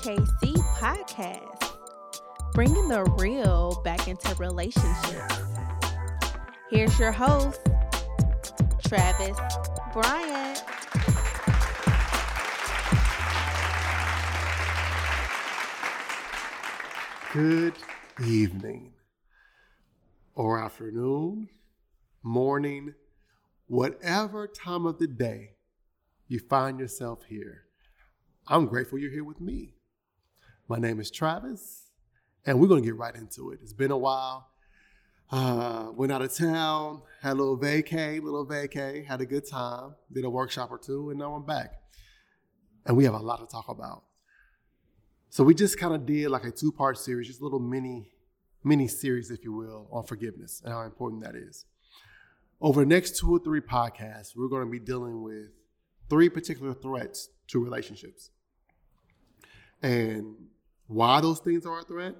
KC podcast, bringing the real back into relationships. Here's your host, Travis Bryant. Good evening, or afternoon, morning, whatever time of the day you find yourself here. I'm grateful you're here with me. My name is Travis, and we're going to get right into it. It's been a while. Uh, went out of town, had a little vacay, little vacay, had a good time, did a workshop or two, and now I'm back. And we have a lot to talk about. So we just kind of did like a two-part series, just a little mini mini series, if you will, on forgiveness and how important that is. Over the next two or three podcasts, we're going to be dealing with three particular threats to relationships and why those things are a threat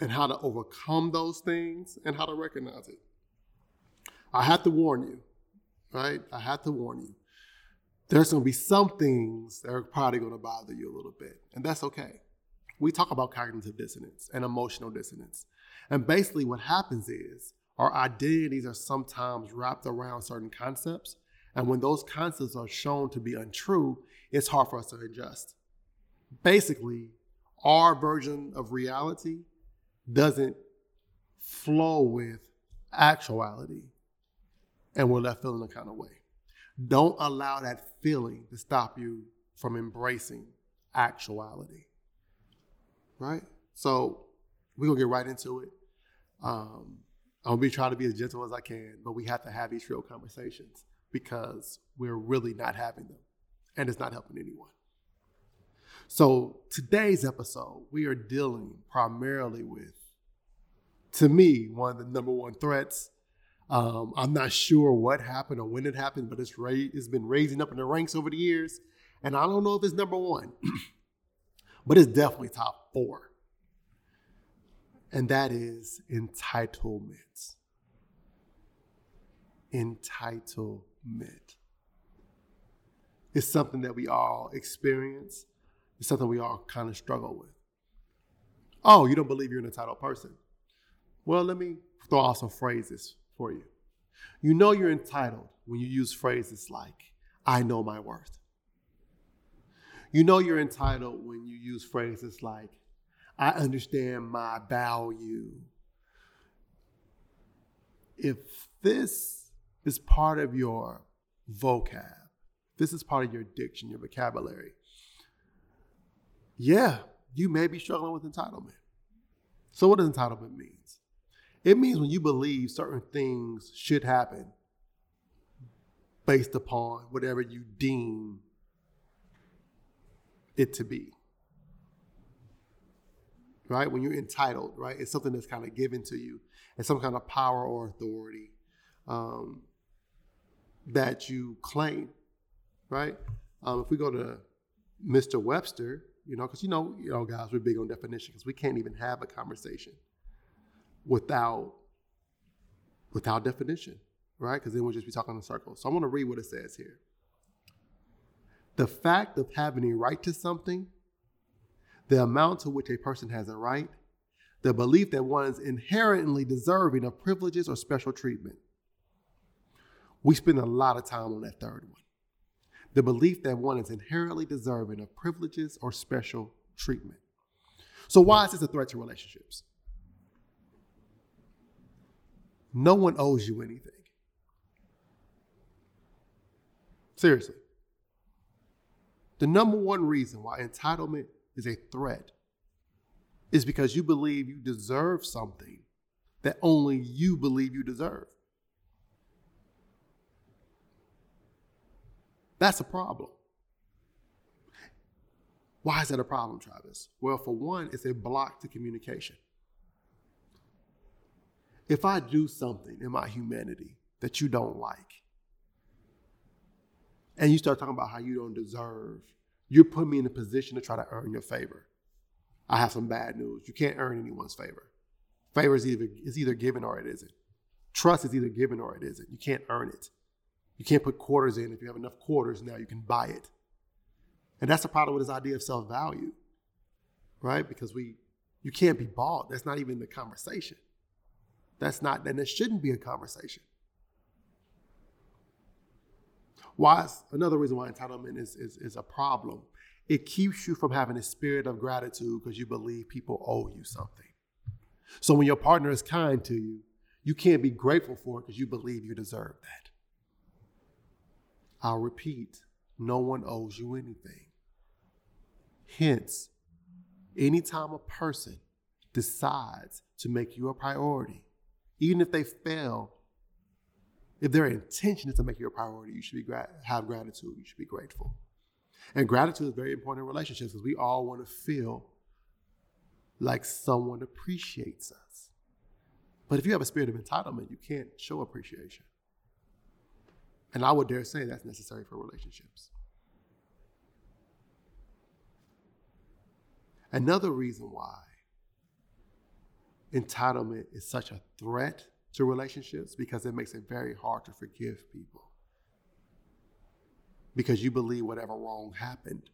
and how to overcome those things and how to recognize it. I have to warn you, right? I have to warn you there's going to be some things that are probably going to bother you a little bit, and that's okay. We talk about cognitive dissonance and emotional dissonance. And basically, what happens is our identities are sometimes wrapped around certain concepts. And when those concepts are shown to be untrue, it's hard for us to adjust. Basically, our version of reality doesn't flow with actuality, and we're left feeling a kind of way. Don't allow that feeling to stop you from embracing actuality. Right? So we're gonna get right into it. Um, I'll be trying to be as gentle as I can, but we have to have these real conversations because we're really not having them, and it's not helping anyone. So today's episode, we are dealing primarily with, to me, one of the number one threats um, I'm not sure what happened or when it happened, but it's, ra- it's been raising up in the ranks over the years. And I don't know if it's number one, but it's definitely top four. And that is entitlement. Entitlement. It's something that we all experience. It's something we all kind of struggle with. Oh, you don't believe you're an entitled person? Well, let me throw out some phrases for you. You know you're entitled when you use phrases like, I know my worth. You know you're entitled when you use phrases like, I understand my value. If this is part of your vocab, this is part of your diction, your vocabulary, yeah, you may be struggling with entitlement. So, what does entitlement mean? It means when you believe certain things should happen based upon whatever you deem it to be. Right? When you're entitled, right? It's something that's kind of given to you. It's some kind of power or authority um, that you claim, right? Um, if we go to Mr. Webster, you know, because you know, you know, guys, we're big on definition because we can't even have a conversation without without definition, right? Because then we'll just be talking in circles. So I'm going to read what it says here. The fact of having a right to something, the amount to which a person has a right, the belief that one is inherently deserving of privileges or special treatment. We spend a lot of time on that third one. The belief that one is inherently deserving of privileges or special treatment. So, why is this a threat to relationships? No one owes you anything. Seriously. The number one reason why entitlement is a threat is because you believe you deserve something that only you believe you deserve. That's a problem. Why is that a problem, Travis? Well, for one, it's a block to communication if I do something in my humanity that you don't like, and you start talking about how you don't deserve, you're putting me in a position to try to earn your favor. I have some bad news. You can't earn anyone's favor. Favor is either is either given or it isn't. Trust is either given or it isn't. You can't earn it. You can't put quarters in. If you have enough quarters now, you can buy it. And that's the problem with this idea of self-value. right? Because we, you can't be bought. That's not even the conversation. That's not, and it shouldn't be a conversation. Why? Another reason why entitlement is, is, is a problem. It keeps you from having a spirit of gratitude because you believe people owe you something. So when your partner is kind to you, you can't be grateful for it because you believe you deserve that. I'll repeat no one owes you anything. Hence, anytime a person decides to make you a priority, even if they fail, if their intention is to make you a priority, you should be gra- have gratitude. You should be grateful. And gratitude is very important in relationships because we all want to feel like someone appreciates us. But if you have a spirit of entitlement, you can't show appreciation. And I would dare say that's necessary for relationships. Another reason why entitlement is such a threat to relationships because it makes it very hard to forgive people. Because you believe whatever wrong happened,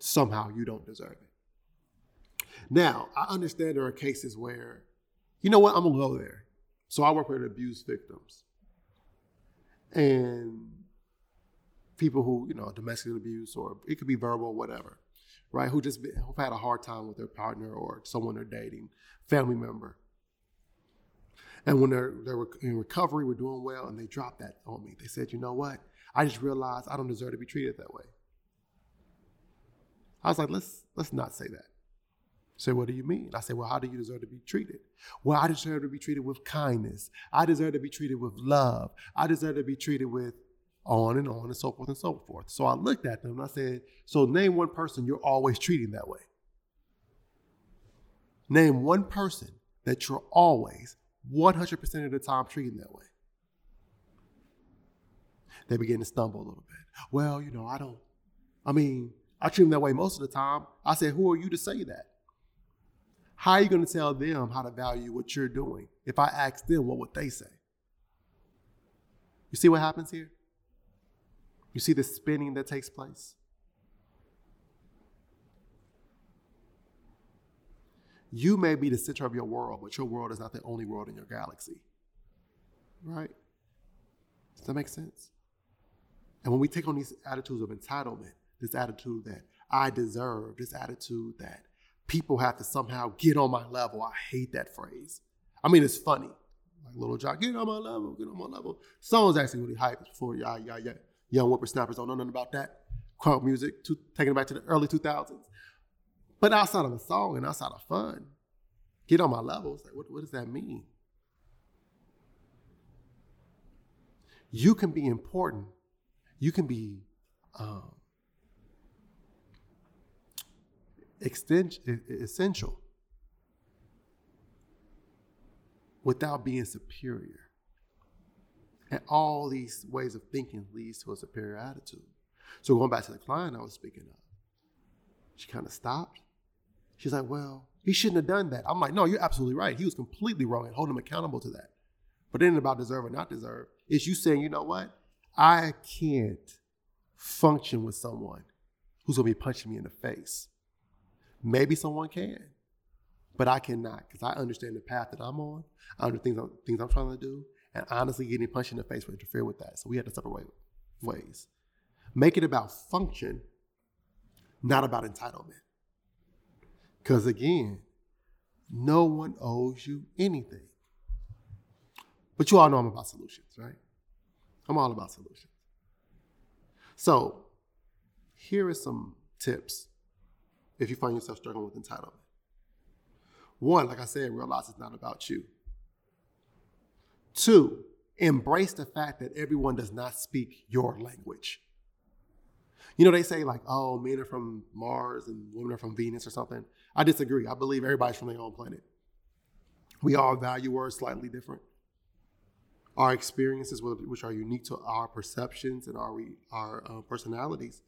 somehow you don't deserve it. Now, I understand there are cases where, you know what, I'm gonna go there. So I work with abused victims. And people who, you know, domestic abuse or it could be verbal, whatever, right? Who just who've had a hard time with their partner or someone they're dating, family member. And when they're, they were in recovery, we're doing well, and they dropped that on me. They said, you know what? I just realized I don't deserve to be treated that way. I was like, let's let's not say that. Say, what do you mean? I said, well, how do you deserve to be treated? Well, I deserve to be treated with kindness. I deserve to be treated with love. I deserve to be treated with on and on and so forth and so forth. So I looked at them and I said, so name one person you're always treating that way. Name one person that you're always 100% of the time treating that way. They begin to stumble a little bit. Well, you know, I don't, I mean, I treat them that way most of the time. I said, who are you to say that? How are you going to tell them how to value what you're doing? If I ask them, what would they say? You see what happens here? You see the spinning that takes place? You may be the center of your world, but your world is not the only world in your galaxy. Right? Does that make sense? And when we take on these attitudes of entitlement, this attitude that I deserve, this attitude that people have to somehow get on my level, I hate that phrase. I mean, it's funny. Like Lil Jon, get on my level, get on my level. Song's actually really hyped before y'all, y'all, y'all young whippersnappers don't know nothing about that. Crunk music, to, taking it back to the early 2000s. But outside of a song and outside of fun, get on my level. Like, what, what does that mean? You can be important. You can be um, essential without being superior. And all these ways of thinking leads to a superior attitude. So going back to the client I was speaking of, she kind of stopped She's like, well, he shouldn't have done that. I'm like, no, you're absolutely right. He was completely wrong and hold him accountable to that. But it ain't about deserve or not deserve. It's you saying, you know what? I can't function with someone who's gonna be punching me in the face. Maybe someone can, but I cannot because I understand the path that I'm on. I understand things I'm, things I'm trying to do, and honestly, getting punched in the face would interfere with that. So we had to separate ways. Make it about function, not about entitlement. Because again, no one owes you anything. But you all know I'm about solutions, right? I'm all about solutions. So, here are some tips if you find yourself struggling with entitlement. One, like I said, realize it's not about you. Two, embrace the fact that everyone does not speak your language. You know, they say like, oh, men are from Mars and women are from Venus or something. I disagree. I believe everybody's from their own planet. We all value words slightly different. Our experiences, which are unique to our perceptions and our our uh, personalities.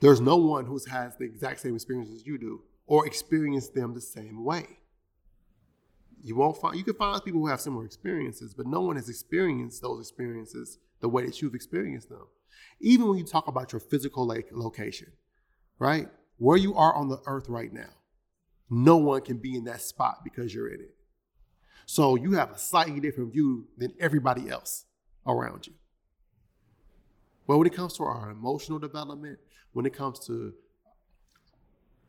There's no one who has the exact same experiences as you do or experience them the same way. You won't find you can find people who have similar experiences, but no one has experienced those experiences the way that you've experienced them. Even when you talk about your physical like location, right? where you are on the earth right now, no one can be in that spot because you're in it. So you have a slightly different view than everybody else around you. But when it comes to our emotional development, when it comes to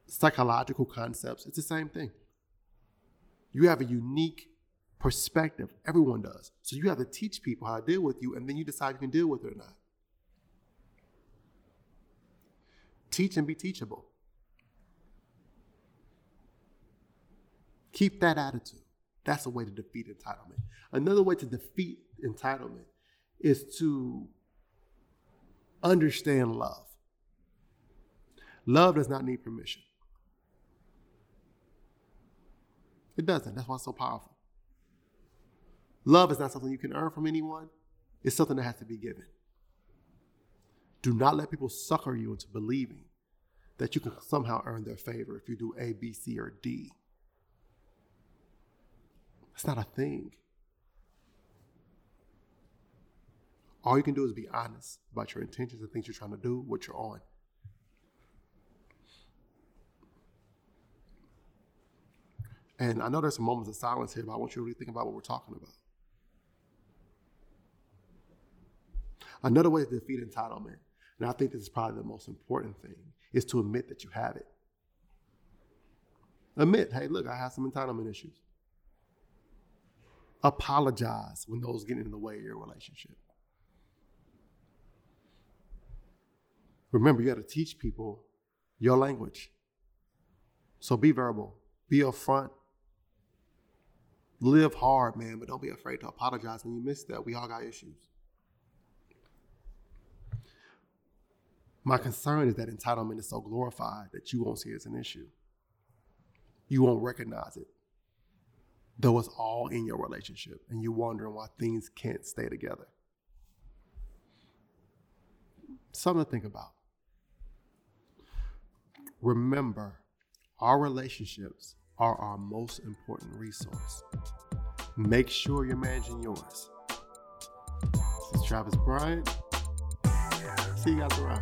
psychological concepts, it's the same thing. You have a unique perspective. Everyone does. So you have to teach people how to deal with you, and then you decide if you can deal with it or not. Teach and be teachable. Keep that attitude. That's a way to defeat entitlement. Another way to defeat entitlement is to understand love. Love does not need permission. It doesn't. That's why it's so powerful. Love is not something you can earn from anyone, it's something that has to be given. Do not let people sucker you into believing that you can somehow earn their favor if you do A, B, C, or D. It's not a thing. All you can do is be honest about your intentions and things you're trying to do, what you're on. And I know there's some moments of silence here, but I want you to really think about what we're talking about. Another way to defeat entitlement, and I think this is probably the most important thing, is to admit that you have it. Admit, hey, look, I have some entitlement issues. Apologize when those get in the way of your relationship. Remember, you got to teach people your language. So be verbal, be upfront, live hard, man, but don't be afraid to apologize when you miss that. We all got issues. My concern is that entitlement is so glorified that you won't see it as an issue. You won't recognize it, though it's all in your relationship, and you're wondering why things can't stay together. Something to think about. Remember, our relationships are our most important resource. Make sure you're managing yours. This is Travis Bryant. See you guys around.